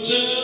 to